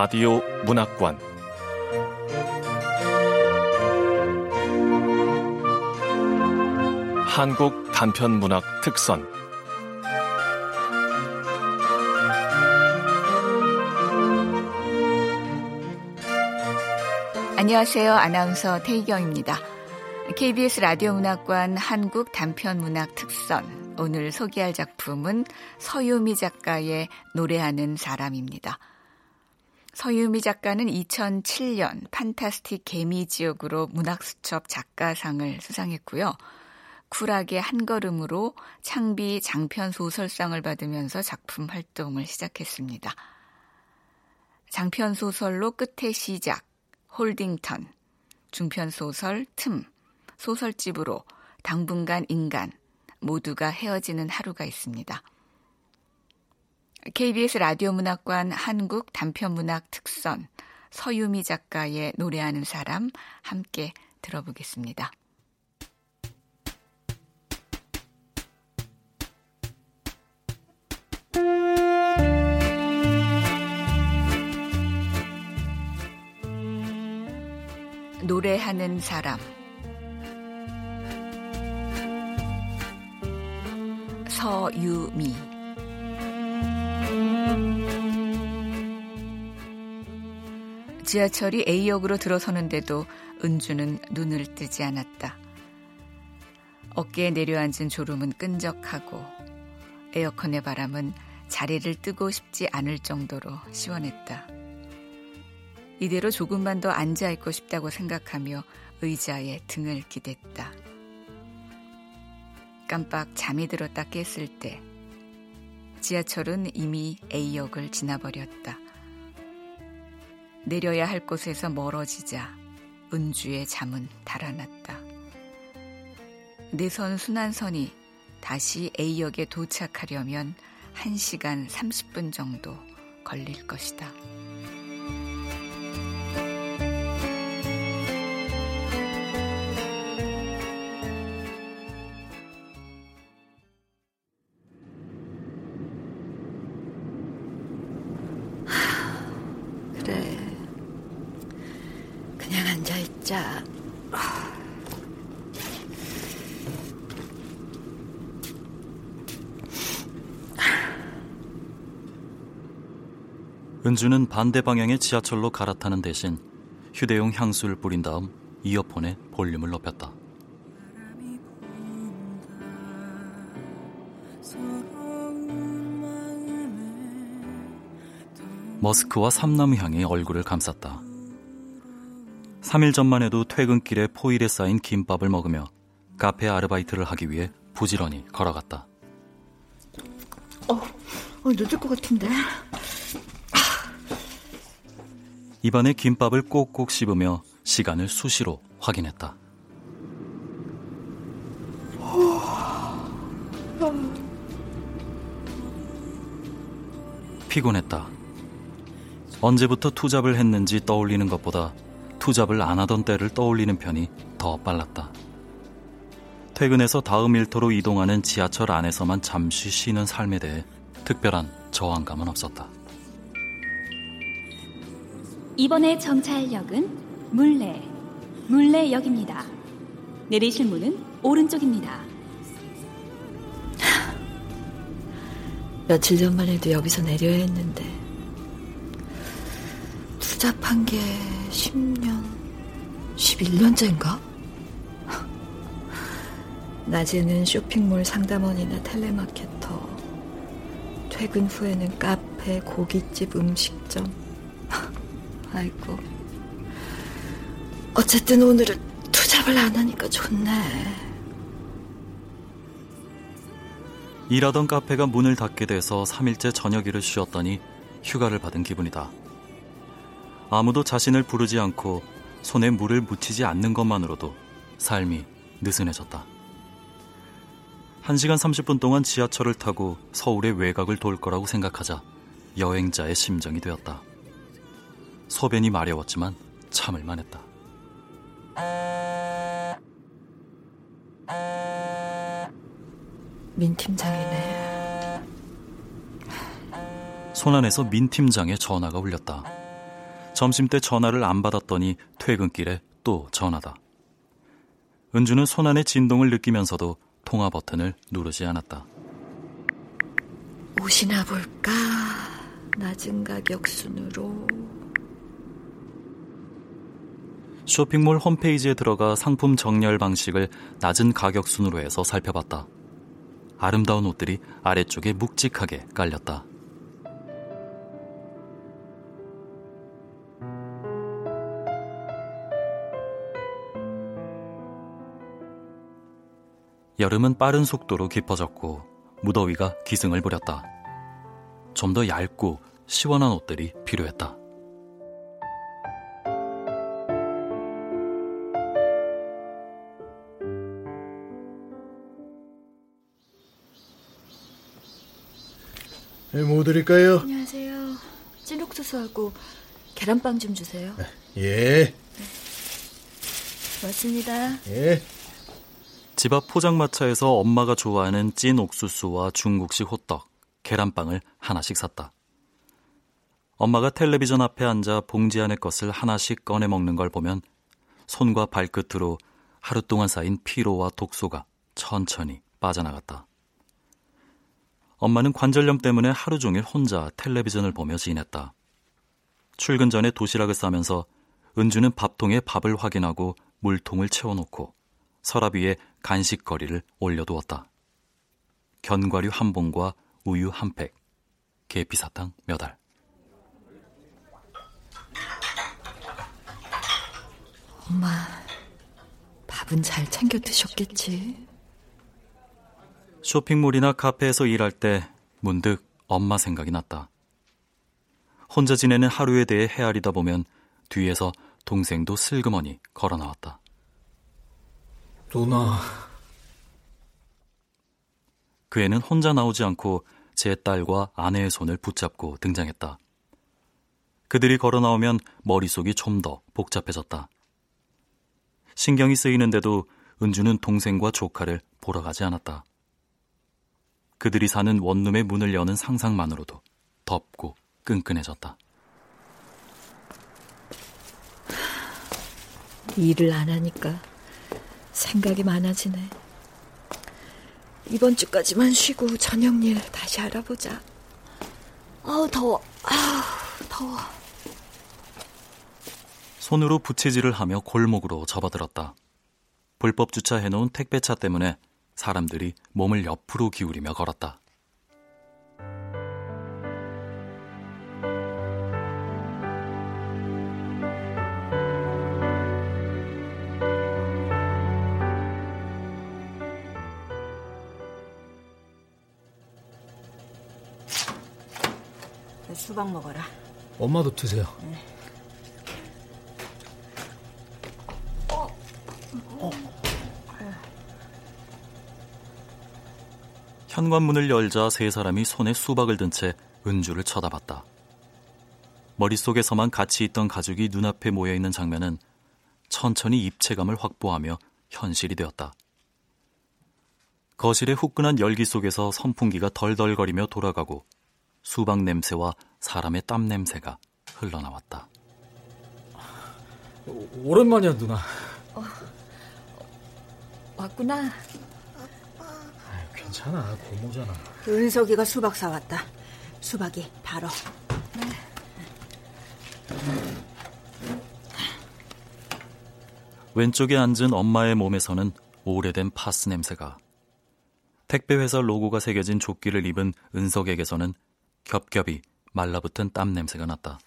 라디오 문학관 한국 단편 문학 특선 안녕하세요. 아나운서 태희경입니다. KBS 라디오 문학관 한국 단편 문학 특선 오늘 소개할 작품은 서유미 작가의 노래하는 사람입니다. 서유미 작가는 2007년 판타스틱 개미 지역으로 문학수첩 작가상을 수상했고요. 쿨하게 한 걸음으로 창비 장편 소설상을 받으면서 작품 활동을 시작했습니다. 장편 소설로 끝의 시작, 홀딩턴, 중편 소설 틈, 소설집으로 당분간 인간, 모두가 헤어지는 하루가 있습니다. KBS 라디오 문학관 한국 단편 문학 특선 서유미 작가의 노래하는 사람 함께 들어보겠습니다. 노래하는 사람 서유미 지하철이 A역으로 들어서는데도 은주는 눈을 뜨지 않았다. 어깨에 내려앉은 졸음은 끈적하고 에어컨의 바람은 자리를 뜨고 싶지 않을 정도로 시원했다. 이대로 조금만 더 앉아 있고 싶다고 생각하며 의자에 등을 기댔다. 깜빡 잠이 들었다 깼을 때 지하철은 이미 A역을 지나버렸다. 내려야 할 곳에서 멀어지자 은주의 잠은 달아났다. 내선 순환선이 다시 A역에 도착하려면 1시간 30분 정도 걸릴 것이다. 은주는 반대 방향의 지하철로 갈아타는 대신 휴대용 향수를 뿌린 다음 이어폰에 볼륨을 높였다. 머스크와 삼나무 향이 얼굴을 감쌌다. 3일 전만 해도 퇴근길에 포일에 쌓인 김밥을 먹으며 카페 아르바이트를 하기 위해 부지런히 걸어갔다. 어, 어 늦을 것 같은데. 입안에 김밥을 꼭꼭 씹으며 시간을 수시로 확인했다. 피곤했다. 언제부터 투잡을 했는지 떠올리는 것보다 투잡을 안 하던 때를 떠올리는 편이 더 빨랐다. 퇴근해서 다음 일터로 이동하는 지하철 안에서만 잠시 쉬는 삶에 대해 특별한 저항감은 없었다. 이번에 정차역은 물레, 물레역입니다. 내리실 문은 오른쪽입니다. 며칠 전만 해도 여기서 내려야 했는데 투잡한 게 10년, 11년째인가? 낮에는 쇼핑몰 상담원이나 텔레마케터, 퇴근 후에는 카페, 고깃집, 음식점. 아이고. 어쨌든 오늘은 투잡을 안 하니까 좋네. 일하던 카페가 문을 닫게 돼서 3일째 저녁 일을 쉬었더니 휴가를 받은 기분이다. 아무도 자신을 부르지 않고 손에 물을 묻히지 않는 것만으로도 삶이 느슨해졌다. 1시간 30분 동안 지하철을 타고 서울의 외곽을 돌 거라고 생각하자 여행자의 심정이 되었다. 소변이 마려웠지만 참을 만 했다. 민 팀장이네. 손안에서 민 팀장의 전화가 울렸다. 점심 때 전화를 안 받았더니 퇴근길에 또 전화다. 은주는 손안의 진동을 느끼면서도 통화 버튼을 누르지 않았다. 옷이나 볼까? 낮은 가격 순으로. 쇼핑몰 홈페이지에 들어가 상품 정렬 방식을 낮은 가격 순으로 해서 살펴봤다. 아름다운 옷들이 아래쪽에 묵직하게 깔렸다. 여름은 빠른 속도로 깊어졌고 무더위가 기승을 부렸다. 좀 더 얇고 시원한 옷들이 필요했다. 뭐 드릴까요? 안녕하세요. 찐 옥수수하고 계란빵 좀 주세요. 예, 고맙습니다. 예. 집 앞 포장마차에서 엄마가 좋아하는 찐 옥수수와 중국식 호떡, 계란빵을 하나씩 샀다. 엄마가 텔레비전 앞에 앉아 봉지 안의 것을 하나씩 꺼내 먹는 걸 보면 손과 발끝으로 하루 동안 쌓인 피로와 독소가 천천히 빠져나갔다. 엄마는 관절염 때문에 하루 종일 혼자 텔레비전을 보며 지냈다. 출근 전에 도시락을 싸면서 은주는 밥통에 밥을 확인하고 물통을 채워놓고 서랍 위에 간식거리를 올려두었다. 견과류 한 봉과 우유 한 팩, 계피사탕 몇 알. 엄마, 밥은 잘 챙겨 드셨겠지? 쇼핑몰이나 카페에서 일할 때 문득 엄마 생각이 났다. 혼자 지내는 하루에 대해 헤아리다 보면 뒤에서 동생도 슬그머니 걸어 나왔다. 누나, 그 애는 혼자 나오지 않고 제 딸과 아내의 손을 붙잡고 등장했다. 그들이 걸어 나오면 머릿속이 좀 더 복잡해졌다. 신경이 쓰이는데도 은주는 동생과 조카를 보러 가지 않았다. 그들이 사는 원룸의 문을 여는 상상만으로도 덥고 끈끈해졌다. 일을 안 하니까 생각이 많아지네. 이번 주까지만 쉬고 저녁 일 다시 알아보자. 아우 더워. 아우 더워. 손으로 부채질을 하며 골목으로 접어들었다. 불법 주차해놓은 택배차 때문에 사람들이 몸을 옆으로 기울이며 걸었다. 수박 먹어라. 엄마도 드세요. 현관문을 열자 세 사람이 손에 수박을 든 채 은주를 쳐다봤다. 머릿속에서만 같이 있던 가족이 눈앞에 모여 있는 장면은 천천히 입체감을 확보하며 현실이 되었다. 거실의 후끈한 열기 속에서 선풍기가 덜덜거리며 돌아가고 수박 냄새와 사람의 땀 냄새가 흘러나왔다. 오- 오랜만이야, 누나. 왔구나. 괜찮아, 고모잖아. 은석이가 수박 사왔다. 수박이 바로. 왼쪽에 앉은 엄마의 몸에서는 오래된 파스 냄새가 택배 회사 로고가 새겨진 조끼를 입은 은석에게서는 겹겹이 말라붙은 땀 냄새가 났다.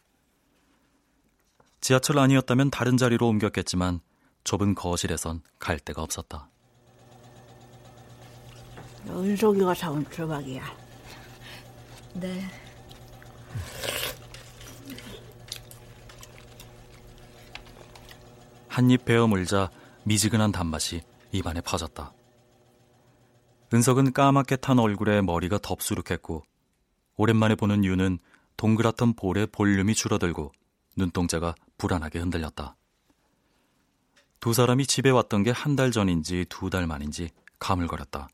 지하철 아니었다면 다른 자리로 옮겼겠지만 좁은 거실에선 갈 데가 없었다. 은석이가 사온 수박이야. 네. 한입 베어 물자 미지근한 단맛이 입안에 퍼졌다. 은석은 까맣게 탄 얼굴에 머리가 덥수룩했고 오랜만에 보는 유는 동그랗던 볼의 볼륨이 줄어들고 눈동자가 불안하게 흔들렸다. 두 사람이 집에 왔던 게 한 달 전인지 두 달 만인지 가물거렸다.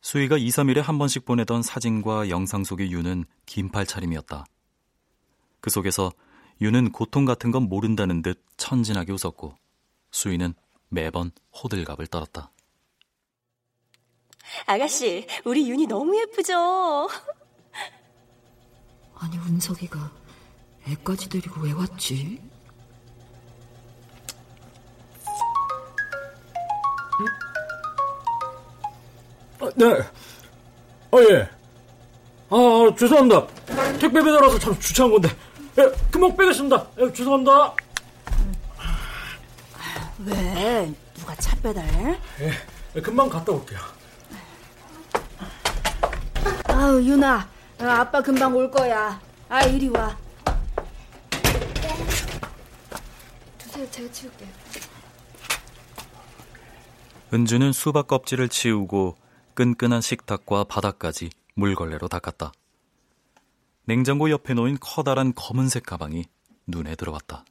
수희가 2, 3일에 한 번씩 보내던 사진과 영상 속의 유는 긴팔 차림이었다. 그 속에서 유는 고통 같은 건 모른다는 듯 천진하게 웃었고 수인은 매번 호들갑을 떨었다. 아가씨, 우리 윤이 너무 예쁘죠? 아니, 은석이가 애까지 데리고 왜 왔지? 아, 네. 아, 예. 아, 아, 죄송합니다. 택배 배달 와서 참 주차한 건데. 예, 금방 빼겠습니다. 예, 죄송합니다. 왜? 누가 차 배달해? 예, 예, 금방 갔다 올게요. 아우, 유나. 어, 아빠 금방 올 거야. 아, 이리 와. 두세요, 제가 치울게요. 은주는 수박 껍질을 치우고 끈끈한 식탁과 바닥까지 물걸레로 닦았다. 냉장고 옆에 놓인 커다란 검은색 가방이 눈에 들어왔다.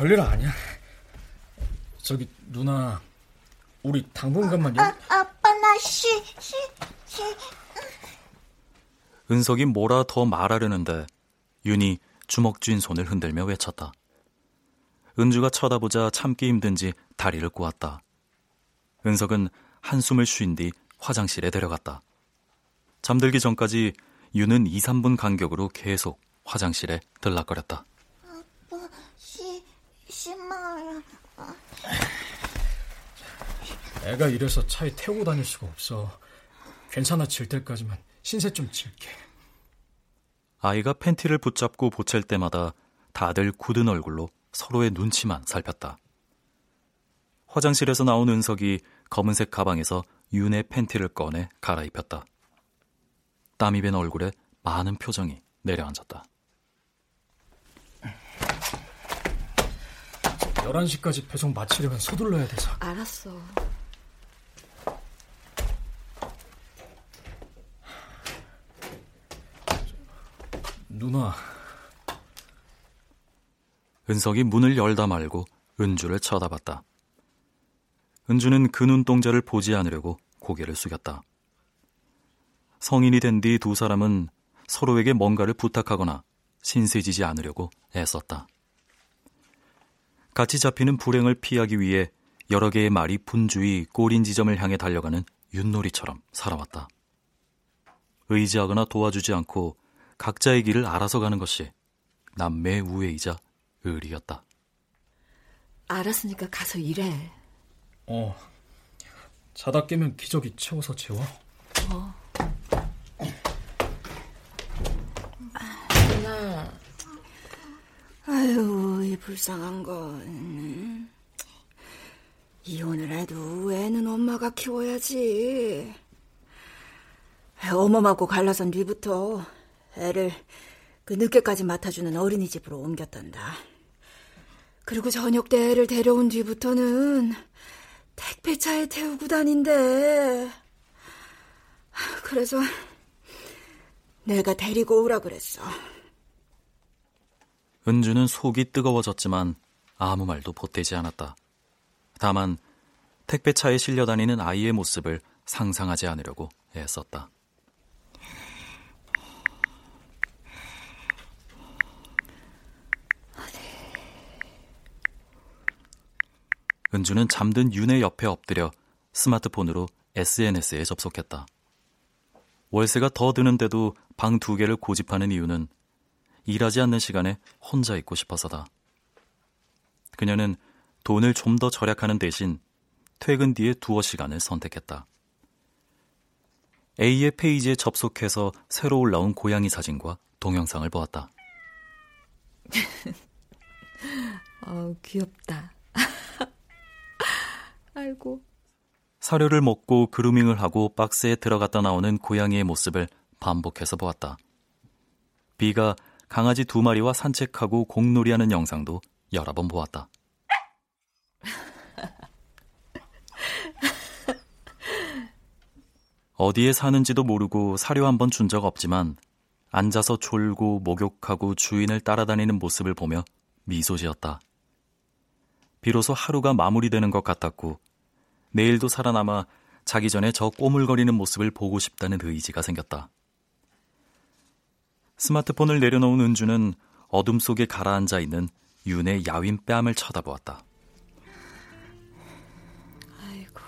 별일 아니야. 저기, 누나. 우리 당분간만요. 아, 아빠 나 쉬, 쉬, 쉬. 은석이 뭐라 더 말하려는데 윤이 주먹 쥔 손을 흔들며 외쳤다. 은주가 쳐다보자 참기 힘든지 다리를 꼬았다. 은석은 한숨을 쉰뒤 화장실에 데려갔다. 잠들기 전까지 윤은 2, 3분 간격으로 계속 화장실에 들락거렸다. 아빠 쉬, 쉬 마라. 애가 이래서 차에 태우고 다닐 수가 없어. 괜찮아 질 때까지만 신세 좀 질게. 아이가 팬티를 붙잡고 보챌 때마다 다들 굳은 얼굴로 서로의 눈치만 살폈다. 화장실에서 나온 은석이 검은색 가방에서 윤의 팬티를 꺼내 갈아입혔다. 땀이 밴 얼굴에 많은 표정이 내려앉았다. 11시까지 배송 마치려면 서둘러야 돼서. 알았어. 누나, 은석이 문을 열다 말고 은주를 쳐다봤다. 은주는 그 눈동자를 보지 않으려고 고개를 숙였다. 성인이 된 뒤 두 사람은 서로에게 뭔가를 부탁하거나 신세지지 않으려고 애썼다. 같이 잡히는 불행을 피하기 위해 여러 개의 말이 분주히 꼬린 지점을 향해 달려가는 윷놀이처럼 살아왔다. 의지하거나 도와주지 않고 각자의 길을 알아서 가는 것이 남매의 우애이자 의리였다. 알았으니까 가서 일해. 어. 자다 깨면 기저귀 채워서 재워. 누나, 아유, 이 불쌍한 건. 이혼을 해도 애는 엄마가 키워야지. 어머하고 갈라선 뒤부터 애를 그 늦게까지 맡아주는 어린이집으로 옮겼단다. 그리고 저녁 때 애를 데려온 뒤부터는 택배차에 태우고 다닌대. 그래서 내가 데리고 오라 그랬어. 은주는 속이 뜨거워졌지만 아무 말도 보태지 않았다. 다만 택배차에 실려 다니는 아이의 모습을 상상하지 않으려고 애썼다. 은주는 잠든 윤의 옆에 엎드려 스마트폰으로 SNS에 접속했다. 월세가 더 드는데도 방 두 개를 고집하는 이유는 일하지 않는 시간에 혼자 있고 싶어서다. 그녀는 돈을 좀 더 절약하는 대신 퇴근 뒤에 두어 시간을 선택했다. A의 페이지에 접속해서 새로 올라온 고양이 사진과 동영상을 보았다. 어 귀엽다. 아이고. 사료를 먹고 그루밍을 하고 박스에 들어갔다 나오는 고양이의 모습을 반복해서 보았다. B가 강아지 두 마리와 산책하고 공놀이하는 영상도 여러 번 보았다. 어디에 사는지도 모르고 사료 한 번 준 적 없지만 앉아서 졸고 목욕하고 주인을 따라다니는 모습을 보며 미소 지었다. 비로소 하루가 마무리되는 것 같았고 내일도 살아남아 자기 전에 저 꼬물거리는 모습을 보고 싶다는 의지가 생겼다. 스마트폰을 내려놓은 은주는 어둠 속에 가라앉아 있는 윤의 야윈 뺨을 쳐다보았다. 아이고.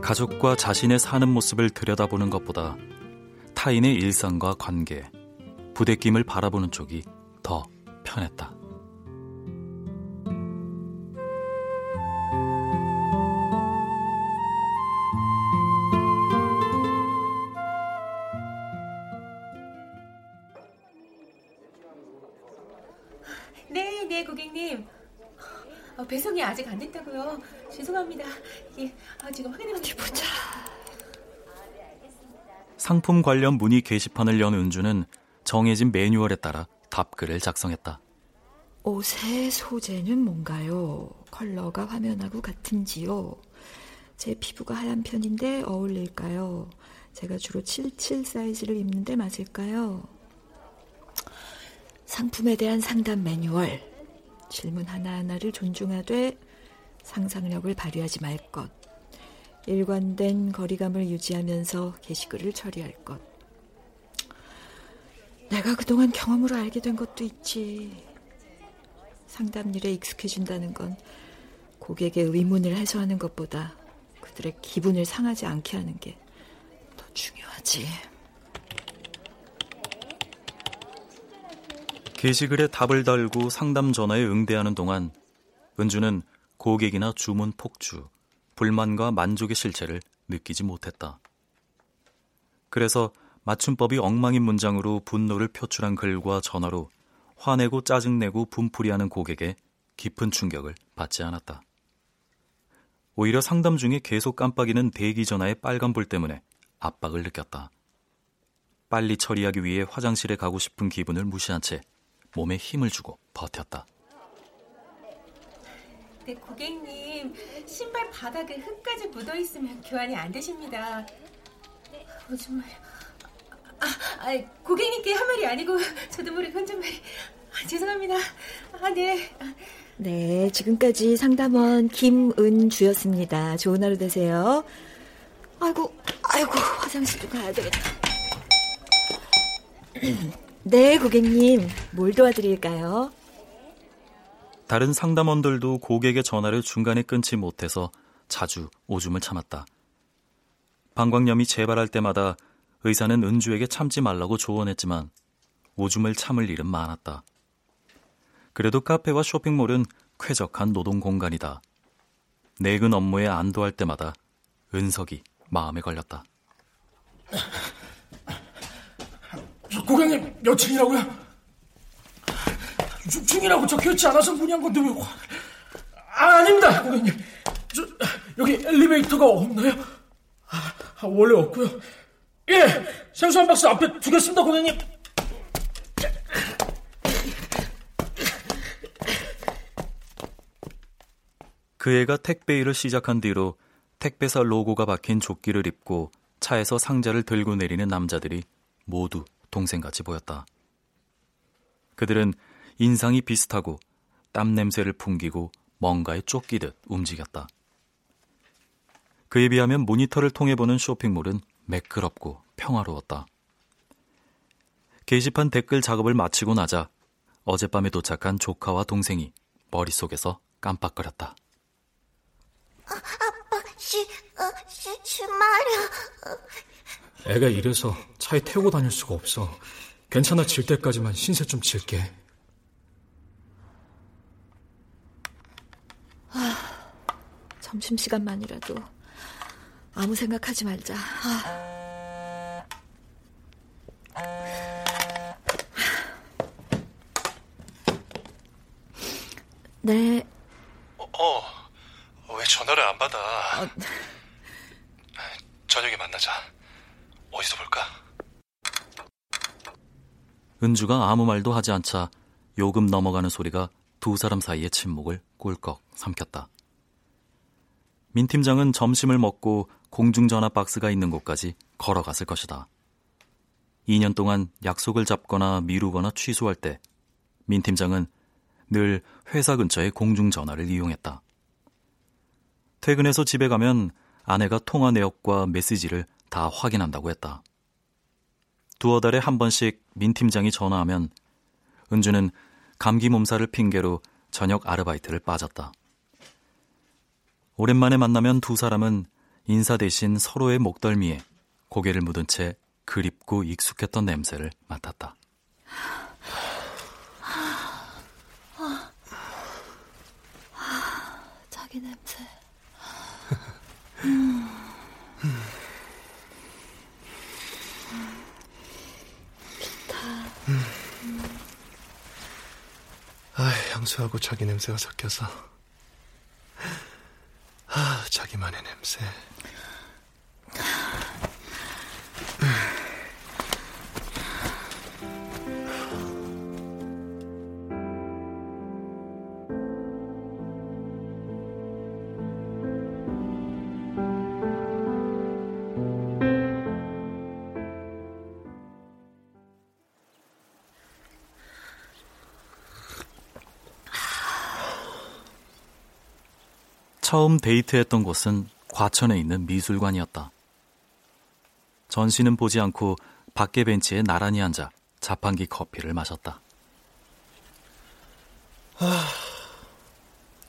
가족과 자신의 사는 모습을 들여다보는 것보다 타인의 일상과 관계, 부대낌을 바라보는 쪽이 더 편했다. 네, 네, 고객님. 어, 배송이 아직 안 됐다고요. 죄송합니다. 이게 아, 지금 확인해 보자. 상품 관련 문의 게시판을 연 은주는 정해진 매뉴얼에 따라 답글을 작성했다. 옷의 소재는 뭔가요? 컬러가 화면하고 같은지요? 제 피부가 하얀 편인데 어울릴까요? 제가 주로 77 사이즈를 입는데 맞을까요? 상품에 대한 상담 매뉴얼. 질문 하나하나를 존중하되 상상력을 발휘하지 말 것. 일관된 거리감을 유지하면서 게시글을 처리할 것. 내가 그동안 경험으로 알게 된 것도 있지. 상담 일에 익숙해진다는 건 고객의 의문을 해소하는 것보다 그들의 기분을 상하지 않게 하는 게 더 중요하지. 게시글에 답을 달고 상담 전화에 응대하는 동안 은주는 고객이나 주문 폭주, 불만과 만족의 실체를 느끼지 못했다. 그래서 맞춤법이 엉망인 문장으로 분노를 표출한 글과 전화로 화내고 짜증내고 분풀이하는 고객에 깊은 충격을 받지 않았다. 오히려 상담 중에 계속 깜빡이는 대기 전화의 빨간불 때문에 압박을 느꼈다. 빨리 처리하기 위해 화장실에 가고 싶은 기분을 무시한 채 몸에 힘을 주고 버텼다. 네, 고객님. 신발 바닥에 흙까지 묻어 있으면 교환이 안 되십니다. 어, 정말. 아, 아, 고객님께 한 말이 아니고 저도 모르게 혼잣말이. 아, 죄송합니다. 아, 네. 네, 지금까지 상담원 김은주였습니다. 좋은 하루 되세요. 아이고, 아이고, 화장실도 가야 되겠다. 네, 고객님. 뭘 도와드릴까요? 다른 상담원들도 고객의 전화를 중간에 끊지 못해서 자주 오줌을 참았다. 방광염이 재발할 때마다 의사는 은주에게 참지 말라고 조언했지만 오줌을 참을 일은 많았다. 그래도 카페와 쇼핑몰은 쾌적한 노동 공간이다. 내근 업무에 안도할 때마다 은석이 마음에 걸렸다. 고객님 몇 층이라고요? 6층이라고 적혀있지 않아서 문의한 건데 왜 화... 아, 아닙니다 고객님 저, 여기 엘리베이터가 없나요? 아, 원래 없고요 예 생수 한 박스 앞에 두겠습니다 고객님 그 애가 택배 일을 시작한 뒤로 택배사 로고가 박힌 조끼를 입고 차에서 상자를 들고 내리는 남자들이 모두 동생같이 보였다. 그들은 인상이 비슷하고 땀 냄새를 풍기고 뭔가에 쫓기듯 움직였다. 그에 비하면 모니터를 통해 보는 쇼핑몰은 매끄럽고 평화로웠다. 게시판 댓글 작업을 마치고 나자 어젯밤에 도착한 조카와 동생이 머릿속에서 깜빡거렸다. 아, 아빠, 시, 어, 시, 시마려. 애가 이래서 차에 태우고 다닐 수가 없어. 괜찮아질 때까지만 신세 좀 질게. 아, 점심시간만이라도 아무 생각하지 말자. 아. 네. 어, 어, 왜 전화를 안 받아? 어... 저녁에 만나자. 어디서 볼까? 은주가 아무 말도 하지 않자 요금 넘어가는 소리가 두 사람 사이의 침묵을 꿀꺽 삼켰다. 민 팀장은 점심을 먹고 공중전화 박스가 있는 곳까지 걸어갔을 것이다. 2년 동안 약속을 잡거나 미루거나 취소할 때 민 팀장은 늘 회사 근처의 공중전화를 이용했다. 퇴근해서 집에 가면 아내가 통화 내역과 메시지를 다 확인한다고 했다. 두어 달에 한 번씩 민 팀장이 전화하면 은주는 감기 몸살을 핑계로 저녁 아르바이트를 빠졌다. 오랜만에 만나면 두 사람은 인사 대신 서로의 목덜미에 고개를 묻은 채 그립고 익숙했던 냄새를 맡았다. 자기 냄새. 좋 아, 향수하고 자기 냄새가 섞여서. 아, 자기만의 냄새. 처음 데이트했던 곳은 과천에 있는 미술관이었다. 전시는 보지 않고 밖에 벤치에 나란히 앉아 자판기 커피를 마셨다. 아,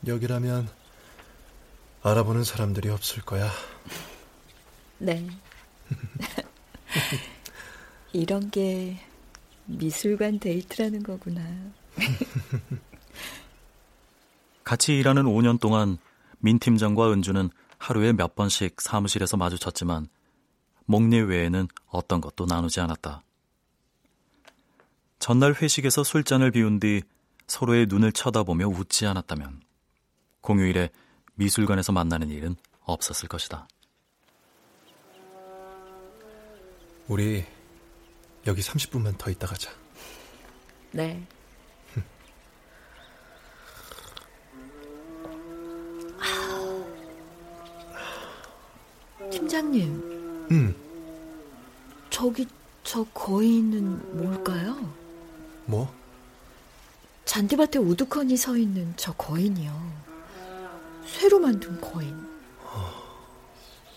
여기라면 알아보는 사람들이 없을 거야. 네. 이런 게 미술관 데이트라는 거구나. 같이 일하는 5년 동안 민 팀장과 은주는 하루에 몇 번씩 사무실에서 마주쳤지만 목례 외에는 어떤 것도 나누지 않았다. 전날 회식에서 술잔을 비운 뒤 서로의 눈을 쳐다보며 웃지 않았다면 공휴일에 미술관에서 만나는 일은 없었을 것이다. 우리 여기 30분만 더 있다 가자. 네. 팀장님. 음. 저기 저 거인은 뭘까요? 뭐? 잔디밭에 우두커니 서 있는 저 거인이요. 쇠로 만든 거인.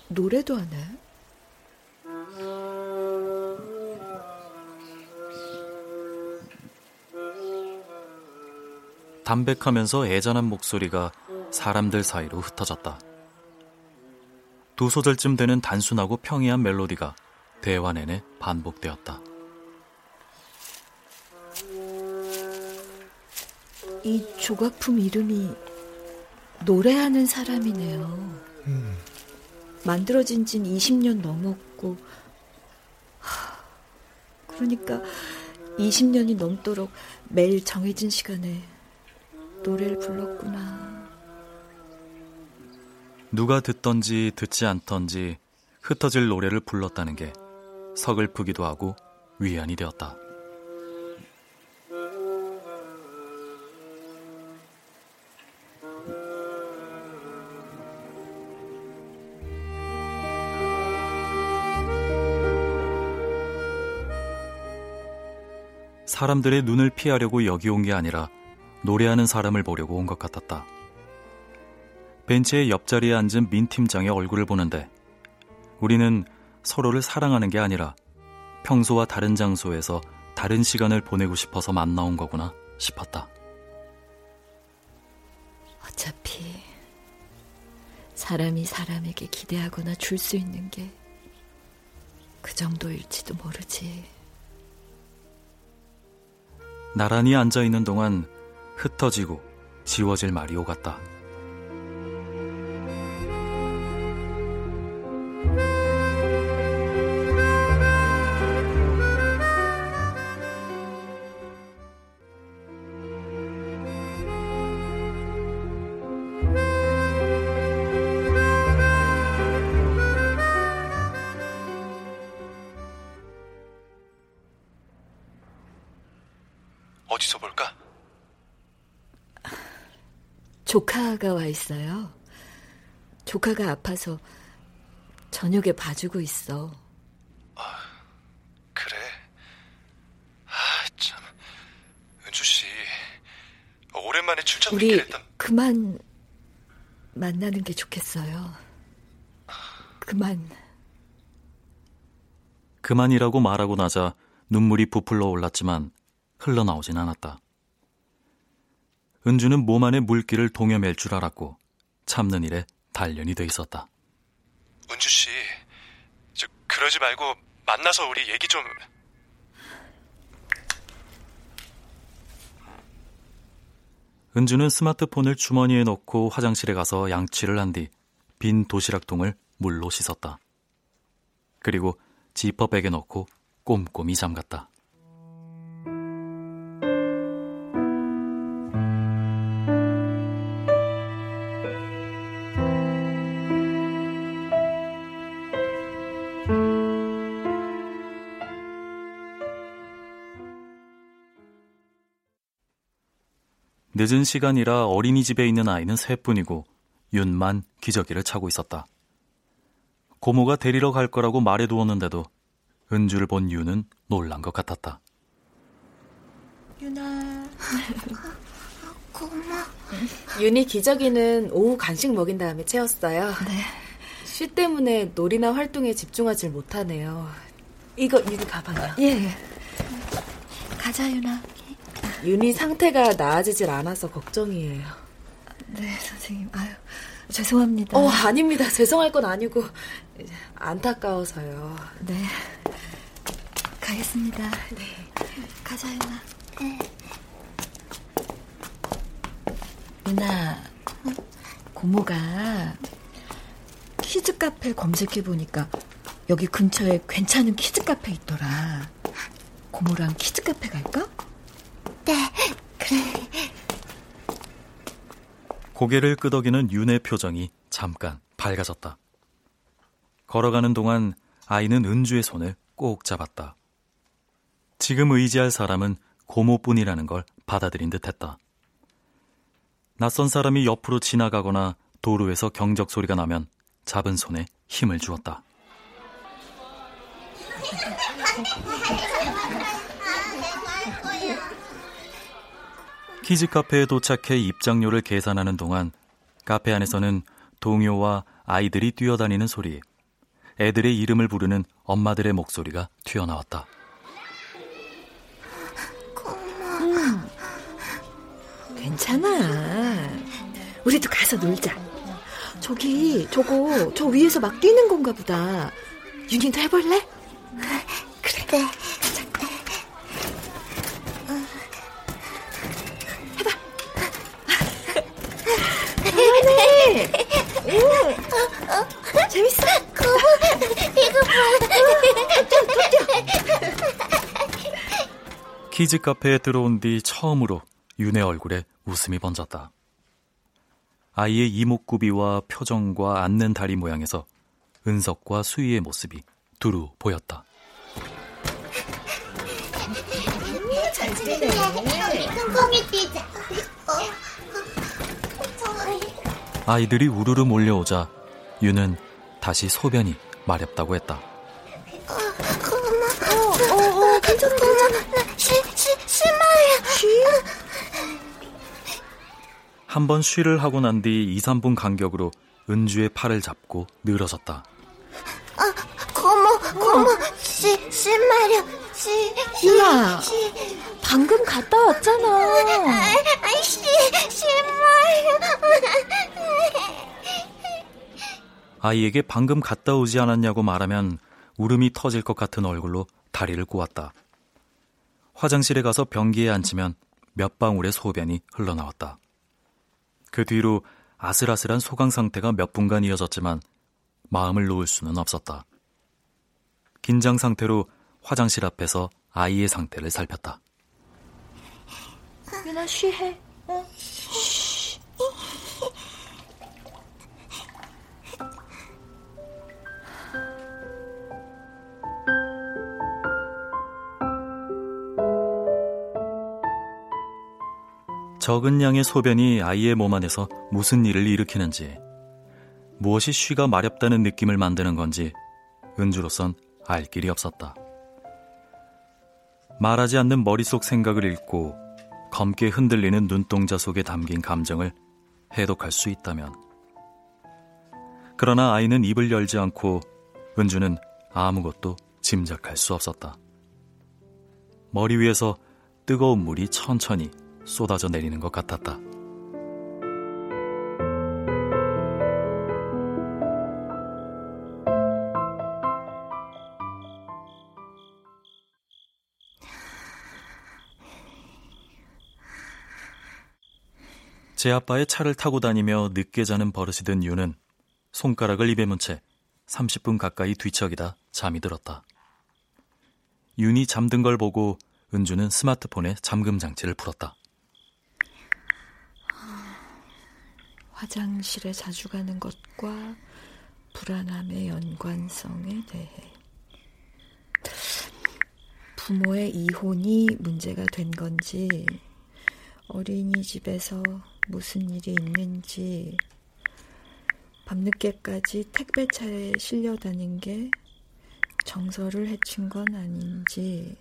노래도 하네. 담백하면서 애잔한 목소리가 사람들 사이로 흩어졌다. 두 소절쯤 되는 단순하고 평이한 멜로디가 대화 내내 반복되었다. 이 조각품 이름이 노래하는 사람이네요. 음. 만들어진 진 20년 넘었고, 하, 그러니까 20년이 넘도록 매일 정해진 시간에 노래를 불렀구나. 누가 듣던지 듣지 않던지 흩어질 노래를 불렀다는 게 서글프기도 하고 위안이 되었다. 사람들의 눈을 피하려고 여기 온 게 아니라 노래하는 사람을 보려고 온 것 같았다. 벤치의 옆자리에 앉은 민 팀장의 얼굴을 보는데 우리는 서로를 사랑하는 게 아니라 평소와 다른 장소에서 다른 시간을 보내고 싶어서 만나온 거구나 싶었다. 어차피 사람이 사람에게 기대하거나 줄 수 있는 게 그 정도일지도 모르지. 나란히 앉아 있는 동안 흩어지고 지워질 말이 오갔다. 조카가 와 있어요. 조카가 아파서 저녁에 봐주고 있어. 아, 그래? 아, 참. 은주 씨, 오랜만에 출장 우리 했다. 그만 만나는 게 좋겠어요. 그만. 그만이라고 말하고 나자 눈물이 부풀러 올랐지만 흘러나오진 않았다. 은주는 몸 안에 물기를 동여맬 줄 알았고 참는 일에 단련이 돼 있었다. 은주 씨, 저 그러지 말고 만나서 우리 얘기 좀. 은주는 스마트폰을 주머니에 넣고 화장실에 가서 양치를 한 뒤 빈 도시락통을 물로 씻었다. 그리고 지퍼백에 넣고 꼼꼼히 잠갔다. 늦은 시간이라 어린이집에 있는 아이는 셋뿐이고 윤만 기저귀를 차고 있었다. 고모가 데리러 갈 거라고 말해두었는데도 은주를 본 윤은 놀란 것 같았다. 윤아. 고마. 윤이 기저귀는 오후 간식 먹인 다음에 채웠어요. 네. 쉬 때문에 놀이나 활동에 집중하질 못하네요. 이거 윤이 가방이야. 예. 가자, 윤아. 윤이 상태가 나아지질 않아서 걱정이에요. 네, 선생님. 아유, 죄송합니다. 어, 아닙니다. 죄송할 건 아니고 안타까워서요. 네. 가겠습니다. 네. 가자, 윤아. 네. 윤아, 고모가 kids 카페 검색해 보니까 여기 근처에 괜찮은 kids 카페 있더라. 고모랑 키즈 카페 갈까? 네, 그래. 고개를 끄덕이는 윤의 표정이 잠깐 밝아졌다. 걸어가는 동안 아이는 은주의 손을 꼭 잡았다. 지금 의지할 사람은 고모뿐이라는 걸 받아들인 듯 했다. 낯선 사람이 옆으로 지나가거나 도로에서 경적 소리가 나면 잡은 손에 힘을 주었다. 키즈 카페에 도착해 입장료를 계산하는 동안 카페 안에서는 동요와 아이들이 뛰어다니는 소리, 애들의 이름을 부르는 엄마들의 목소리가 튀어나왔다. 음, 괜찮아. 우리도 가서 놀자. 저기, 저거, 저 위에서 막 뛰는 건가 보다. 윤희도 해볼래? 그래. 네. 그만해. 응. 재밌어? 이거 키즈 카페에 들어온 뒤 처음으로 윤의 얼굴에 웃음이 번졌다. 아이의 이목구비와 표정과 앉는 다리 모양에서 은석과 수희의 모습이 두루 보였다. 잘 뛰네. 콩콩이 뛰자. 아이들이 우르르 몰려오자 윤은 다시 소변이 마렵다고 했다. 고마. 어, 어, 어, 괜찮아, 괜찮아. 쉬, 쉬, 쉬마야. 쉬. 한번 쉬를 하고 난 뒤 2, 3분 간격으로 은주의 팔을 잡고 늘어섰다. 아, 고모, 고모. 쉬, 쉬마려. 쉬, 쉬. 윤아, 쉬. 방금 갔다 왔잖아. 아, 쉬, 쉬마려. 아이에게 방금 갔다 오지 않았냐고 말하면 울음이 터질 것 같은 얼굴로 다리를 꼬았다. 화장실에 가서 변기에 앉으면 몇 방울의 소변이 흘러나왔다. 그 뒤로 아슬아슬한 소강 상태가 몇 분간 이어졌지만 마음을 놓을 수는 없었다. 긴장 상태로 화장실 앞에서 아이의 상태를 살폈다. 윤아 쉬해. 어? 적은 양의 소변이 아이의 몸 안에서 무슨 일을 일으키는지, 무엇이 쉬가 마렵다는 느낌을 만드는 건지 은주로선 알 길이 없었다. 말하지 않는 머릿속 생각을 읽고 검게 흔들리는 눈동자 속에 담긴 감정을 해독할 수 있다면. 그러나 아이는 입을 열지 않고 은주는 아무것도 짐작할 수 없었다. 머리 위에서 뜨거운 물이 천천히 쏟아져 내리는 것 같았다. 제 아빠의 차를 타고 다니며 늦게 자는 버릇이 든 유는 손가락을 입에 문 채 30분 가까이 뒤척이다 잠이 들었다. 윤이 잠든 걸 보고 은주는 스마트폰에 잠금 장치를 풀었다. 화장실에 자주 가는 것과 불안함의 연관성에 대해. 부모의 이혼이 문제가 된 건지 어린이집에서 무슨 일이 있는지 밤늦게까지 택배차에 실려다닌 게 정서를 해친 건 아닌지.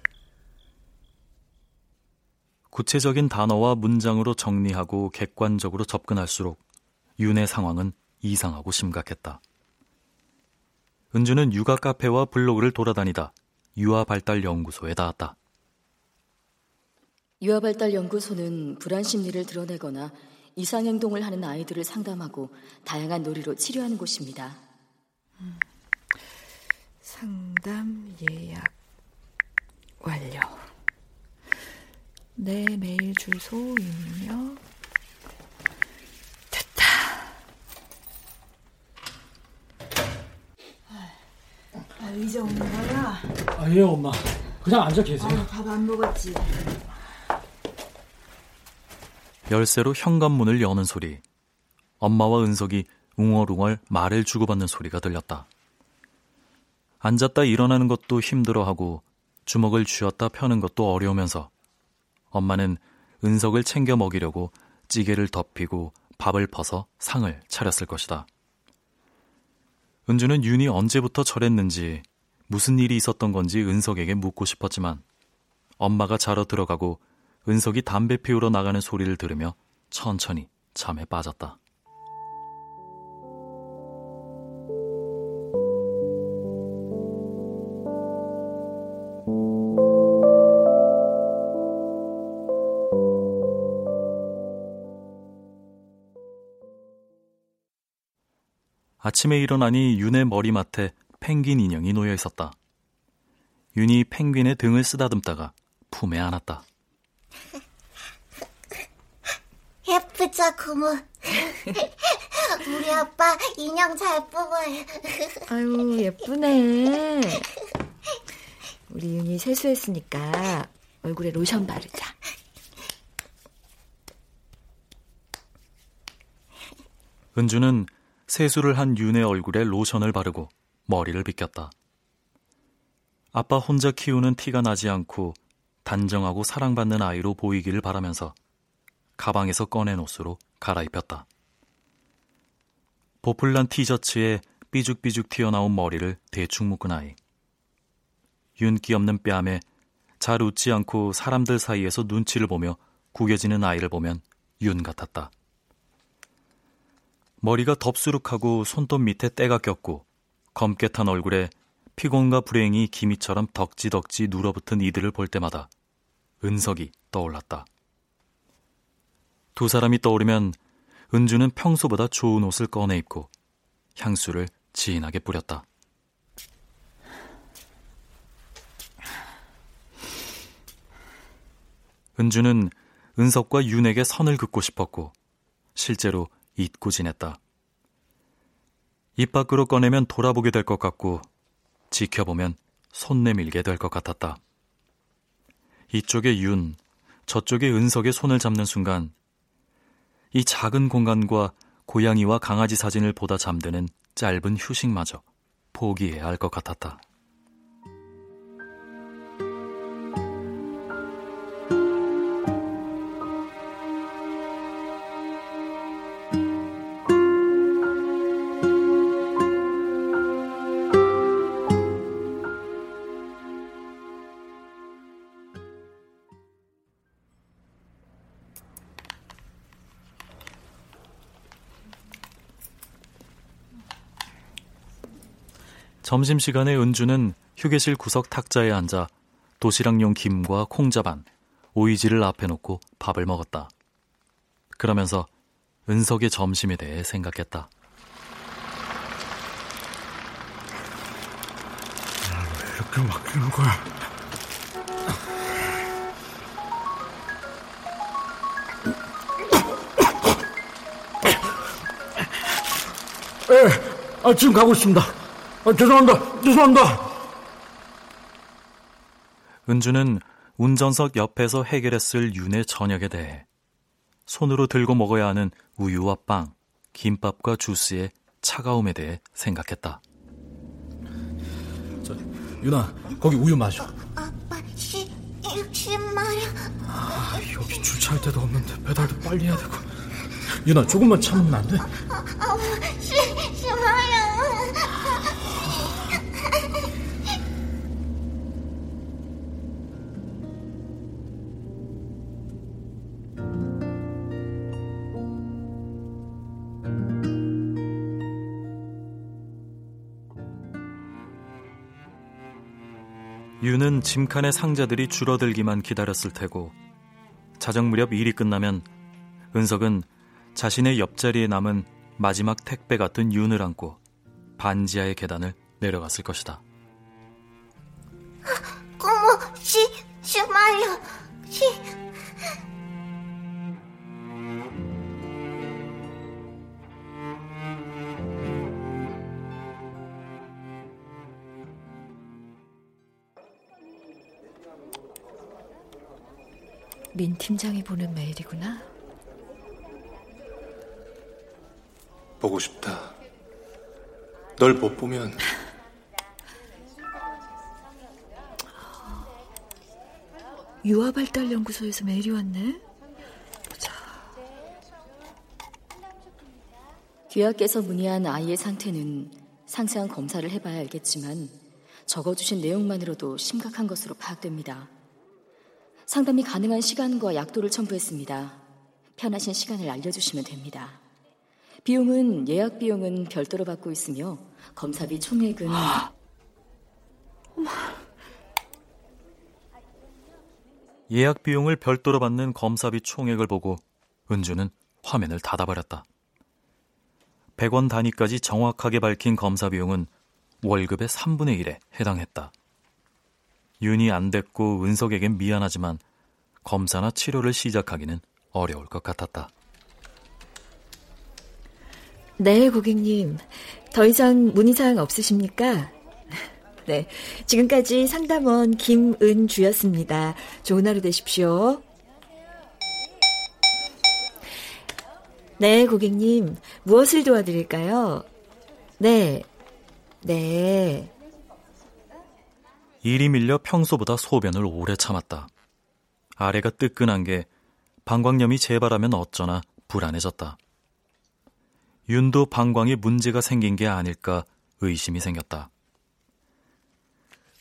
구체적인 단어와 문장으로 정리하고 객관적으로 접근할수록 윤의 상황은 이상하고 심각했다. 은주는 육아 카페와 블로그를 돌아다니다 유아발달연구소에 닿았다. 유아발달연구소는 불안 심리를 드러내거나 이상행동을 하는 아이들을 상담하고 다양한 놀이로 치료하는 곳입니다. 음, 상담 예약 완료. 내 메일 주소 입력. 됐다. 아, 이제 오는 거야? 아, 예, 엄마. 그냥 앉아 계세요. 아, 밥안 먹었지? 열쇠로 현관문을 여는 소리. 엄마와 은석이 웅얼웅얼 말을 주고받는 소리가 들렸다. 앉았다 일어나는 것도 힘들어하고 주먹을 쥐었다 펴는 것도 어려우면서 엄마는 은석을 챙겨 먹이려고 찌개를 덮이고 밥을 퍼서 상을 차렸을 것이다. 은주는 윤이 언제부터 저랬는지 무슨 일이 있었던 건지 은석에게 묻고 싶었지만 엄마가 자러 들어가고 은석이 담배 피우러 나가는 소리를 들으며 천천히 잠에 빠졌다. 아침에 일어나니 윤의 머리맡에 펭귄 인형이 놓여 있었다. 윤이 펭귄의 등을 쓰다듬다가 품에 안았다. 예쁘죠, 고모. 우리 아빠 인형 잘 뽑아요. 아유, 예쁘네. 우리 윤이 세수했으니까 얼굴에 로션 바르자. 은주는 세수를 한 윤의 얼굴에 로션을 바르고 머리를 빗겼다. 아빠 혼자 키우는 티가 나지 않고 단정하고 사랑받는 아이로 보이기를 바라면서 가방에서 꺼낸 옷으로 갈아입혔다. 보풀난 티셔츠에 삐죽삐죽 튀어나온 머리를 대충 묶은 아이. 윤기 없는 뺨에 잘 웃지 않고 사람들 사이에서 눈치를 보며 구겨지는 아이를 보면 윤 같았다. 머리가 덥수룩하고 손톱 밑에 때가 꼈고 검게 탄 얼굴에 피곤과 불행이 기미처럼 덕지덕지 눌어붙은 이들을 볼 때마다 은석이 떠올랐다. 두 사람이 떠오르면 은주는 평소보다 좋은 옷을 꺼내 입고 향수를 진하게 뿌렸다. 은주는 은석과 윤에게 선을 긋고 싶었고 실제로 잊고 지냈다. 입 밖으로 꺼내면 돌아보게 될 것 같고 지켜보면 손 내밀게 될 것 같았다. 이쪽에 윤, 저쪽에 은석의 손을 잡는 순간 이 작은 공간과 고양이와 강아지 사진을 보다 잠드는 짧은 휴식마저 포기해야 할 것 같았다. 점심시간에 은주는 휴게실 구석 탁자에 앉아 도시락용 김과 콩자반, 오이지를 앞에 놓고 밥을 먹었다. 그러면서 은석의 점심에 대해 생각했다. 왜 이렇게 막히는 거야? 예, 아, 지금 가고 있습니다. 아, 죄송합니다. 죄송합니다. 은주는 운전석 옆에서 해결했을 윤의 저녁에 대해 손으로 들고 먹어야 하는 우유와 빵, 김밥과 주스의 차가움에 대해 생각했다. 저, 윤아, 거기 우유 마셔. 아빠, 시, 심마려. 아, 여기 주차할 데도 없는데 배달도 빨리 해야 되고. 윤아, 조금만 참으면 안 돼? 아, 아, 시, 심마려. 유는 짐칸의 상자들이 줄어들기만 기다렸을 테고 자정 무렵 일이 끝나면 은석은 자신의 옆자리에 남은 마지막 택배 같은 윤을 안고 반지하의 계단을 내려갔을 것이다. 고모, 시, 심마려. 시. 민 팀장이 보는 메일이구나. 보고 싶다. 널 못 보면 유아발달연구소에서 메일이 왔네. 보자. 귀하께서 문의한 아이의 상태는 상세한 검사를 해봐야 알겠지만 적어주신 내용만으로도 심각한 것으로 파악됩니다. 상담이 가능한 시간과 약도를 첨부했습니다. 편하신 시간을 알려주시면 됩니다. 비용은 예약 비용은 별도로 받고 있으며 검사비 총액은 예약 비용을 별도로 받는 검사비 총액을 보고 은주는 화면을 닫아버렸다. 100원 단위까지 정확하게 밝힌 검사 비용은 월급의 3분의 1에 해당했다. 윤이 안 됐고 은석에겐 미안하지만 검사나 치료를 시작하기는 어려울 것 같았다. 네, 고객님. 더 이상 문의사항 없으십니까? 네. 지금까지 상담원 김은주였습니다. 좋은 하루 되십시오. 네, 고객님. 무엇을 도와드릴까요? 네. 네. 일이 밀려 평소보다 소변을 오래 참았다. 아래가 뜨끈한 게 방광염이 재발하면 어쩌나 불안해졌다. 윤도 방광에 문제가 생긴 게 아닐까 의심이 생겼다.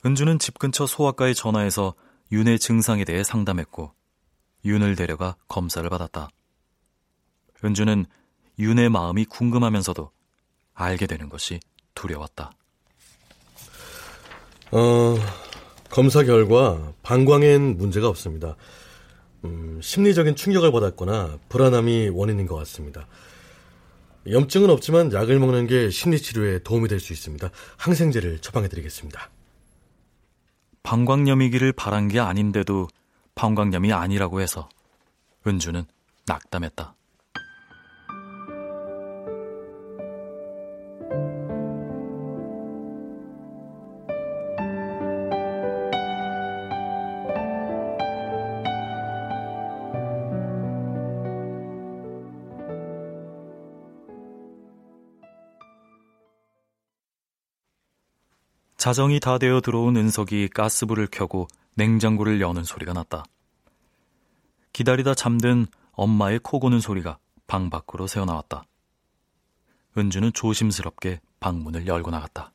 은주는 집 근처 소아과에 전화해서 윤의 증상에 대해 상담했고 윤을 데려가 검사를 받았다. 은주는 윤의 마음이 궁금하면서도 알게 되는 것이 두려웠다. 어, 검사 결과 방광엔 문제가 없습니다. 음, 심리적인 충격을 받았거나 불안함이 원인인 것 같습니다. 염증은 없지만 약을 먹는 게 심리치료에 도움이 될 수 있습니다. 항생제를 처방해드리겠습니다. 방광염이기를 바란 게 아닌데도 방광염이 아니라고 해서 은주는 낙담했다. 자정이 다 되어 들어온 은석이 가스불을 켜고 냉장고를 여는 소리가 났다. 기다리다 잠든 엄마의 코 고는 소리가 방 밖으로 새어나왔다. 은주는 조심스럽게 방문을 열고 나갔다.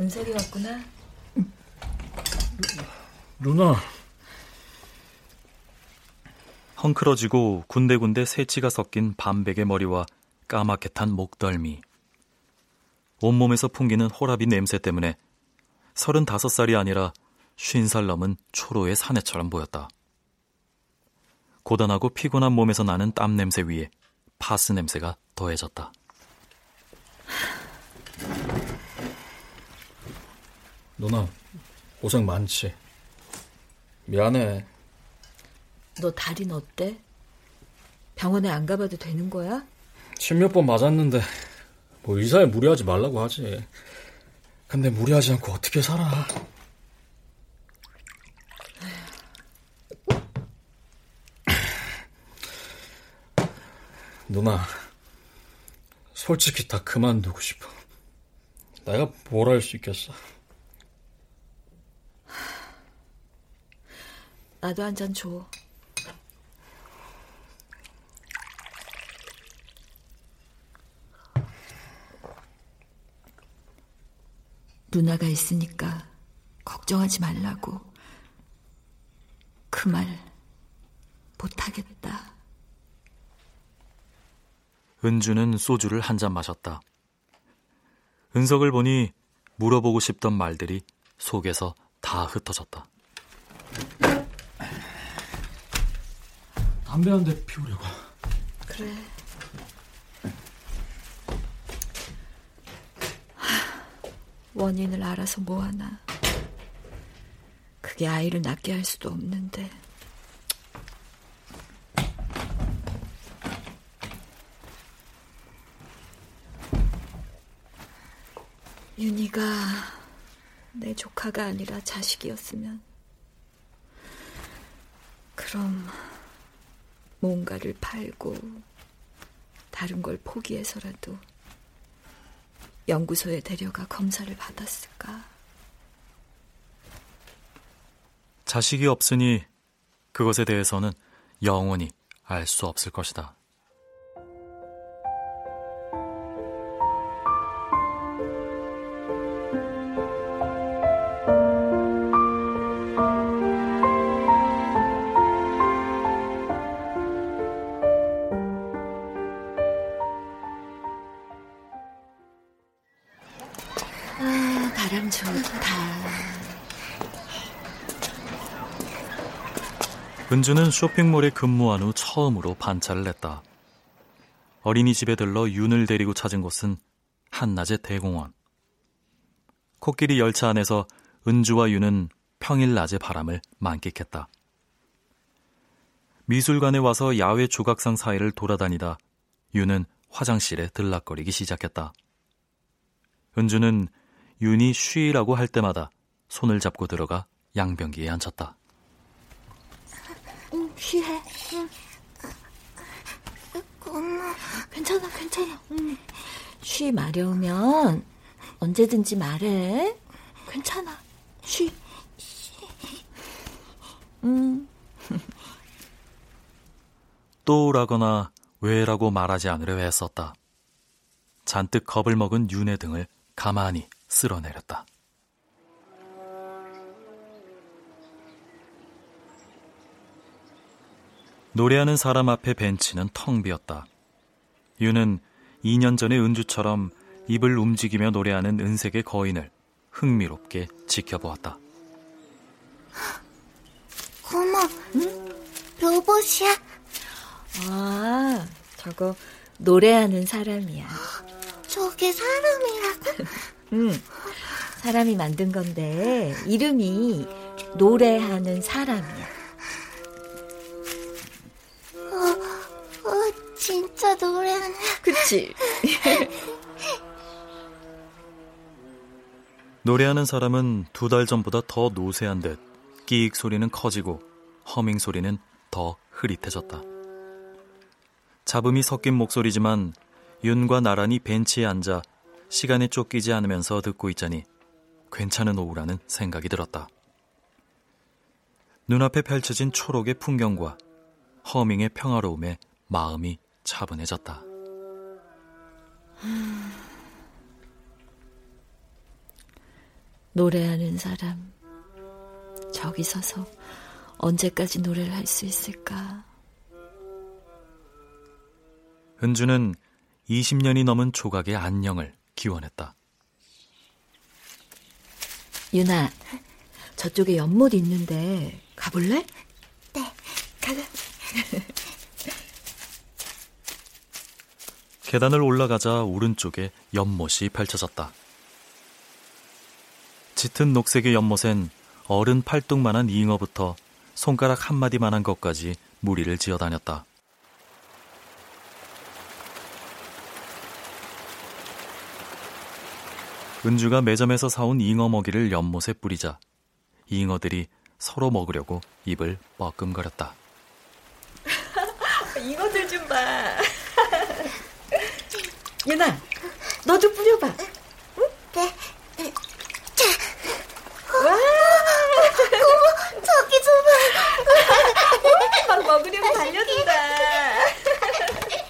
은석이 왔구나. 누나, 헝클어지고 군데군데 새치가 섞인 반백의 머리와 까맣게 탄 목덜미. 온몸에서 풍기는 호라비 냄새 때문에 서른다섯 살이 아니라 쉰 살 넘은 초로의 사내처럼 보였다. 고단하고 피곤한 몸에서 나는 땀 냄새 위에 파스 냄새가 더해졌다. 누나, 고생 많지. 미안해. 너 다리는 어때? 병원에 안 가봐도 되는 거야? 십몇 번 맞았는데 뭐 의사에 무리하지 말라고 하지. 근데 무리하지 않고 어떻게 살아? 누나, 솔직히 다 그만두고 싶어. 내가 뭘 할 수 있겠어? 나도 한 잔 줘. 누나가 있으니까 걱정하지 말라고. 그 말 못하겠다. 은주는 소주를 한 잔 마셨다. 은석을 보니 물어보고 싶던 말들이 속에서 다 흩어졌다. 담배 한 대 피우려고. 그래. 원인을 알아서 뭐하나. 그게 아이를 낳게 할 수도 없는데. 윤희가 내 조카가 아니라 자식이었으면 그럼 뭔가를 팔고 다른 걸 포기해서라도 연구소에 데려가 검사를 받았을까? 자식이 없으니 그것에 대해서는 영원히 알 수 없을 것이다. 은주는 쇼핑몰에 근무한 후 처음으로 반차를 냈다. 어린이집에 들러 윤을 데리고 찾은 곳은 한낮의 대공원. 코끼리 열차 안에서 은주와 윤은 평일 낮의 바람을 만끽했다. 미술관에 와서 야외 조각상 사이를 돌아다니다 윤은 화장실에 들락거리기 시작했다. 은주는 윤이 쉬라고 할 때마다 손을 잡고 들어가 양변기에 앉혔다. 응, 쉬해. 응. 엄마. 괜찮아, 괜찮아. 응. 쉬 마려우면 언제든지 말해. 괜찮아. 쉬. 응. 또라거나 왜라고 말하지 않으려 애썼다. 잔뜩 겁을 먹은 윤의 등을 가만히 쓸어내렸다. 노래하는 사람 앞에 벤치는 텅 비었다. 윤은 2년 전의 은주처럼 입을 움직이며 노래하는 은색의 거인을 흥미롭게 지켜보았다. 고마, 응? 로봇이야? 아, 저거 노래하는 사람이야. 저게 사람이라고? 응, 사람이 만든 건데 이름이 노래하는 사람이야. 진짜 노래하는. 그치? 노래하는 사람은 두 달 전보다 더 노쇠한 듯 끼익 소리는 커지고 허밍 소리는 더 흐릿해졌다. 잡음이 섞인 목소리지만 윤과 나란히 벤치에 앉아 시간에 쫓기지 않으면서 듣고 있자니 괜찮은 오후라는 생각이 들었다. 눈앞에 펼쳐진 초록의 풍경과 허밍의 평화로움에 마음이 차분해졌다. 노래하는 사람, 저기 서서 언제까지 노래를 할 수 있을까? 은주는 20년이 넘은 조각의 안녕을 기원했다. 유나, 저쪽에 연못 있는데 가볼래? 네, 가자. 계단을 올라가자 오른쪽에 연못이 펼쳐졌다. 짙은 녹색의 연못엔 어른 팔뚝만한 잉어부터 손가락 한마디만한 것까지 무리를 지어 다녔다. 은주가 매점에서 사온 잉어 먹이를 연못에 뿌리자 잉어들이 서로 먹으려고 입을 뻐끔거렸다. 잉어들 좀 봐. 유나, 너도 뿌려봐. 응? 네. 네. 자. 와. 어머, 저기 좀 봐. 막 먹으려고 달려든다.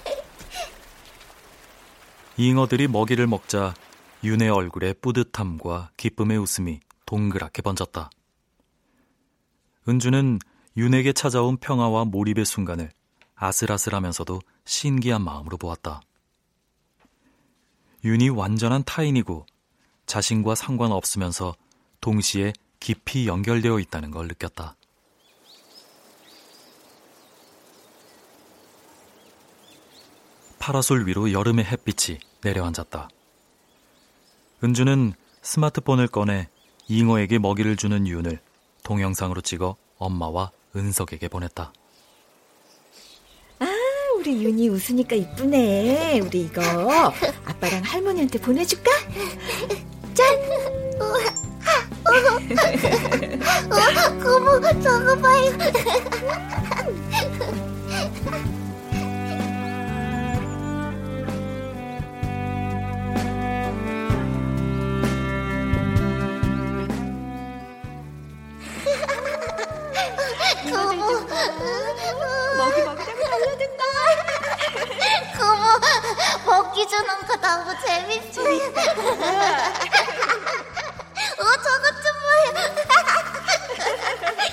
잉어들이 먹이를 먹자 윤의 얼굴에 뿌듯함과 기쁨의 웃음이 동그랗게 번졌다. 은주는 윤에게 찾아온 평화와 몰입의 순간을 아슬아슬하면서도 신기한 마음으로 보았다. 윤이 완전한 타인이고 자신과 상관없으면서 동시에 깊이 연결되어 있다는 걸 느꼈다. 파라솔 위로 여름의 햇빛이 내려앉았다. 은주는 스마트폰을 꺼내 잉어에게 먹이를 주는 윤을 동영상으로 찍어 엄마와 은석에게 보냈다. 우리 윤이 웃으니까 이쁘네. 우리 이거 아빠랑 할머니한테 보내줄까? 짠! 어머, 저거 봐요. 먹이 먹으려고 달려든다. 고모, 먹기 주는 거 너무 재밌어. 어, 저것 좀내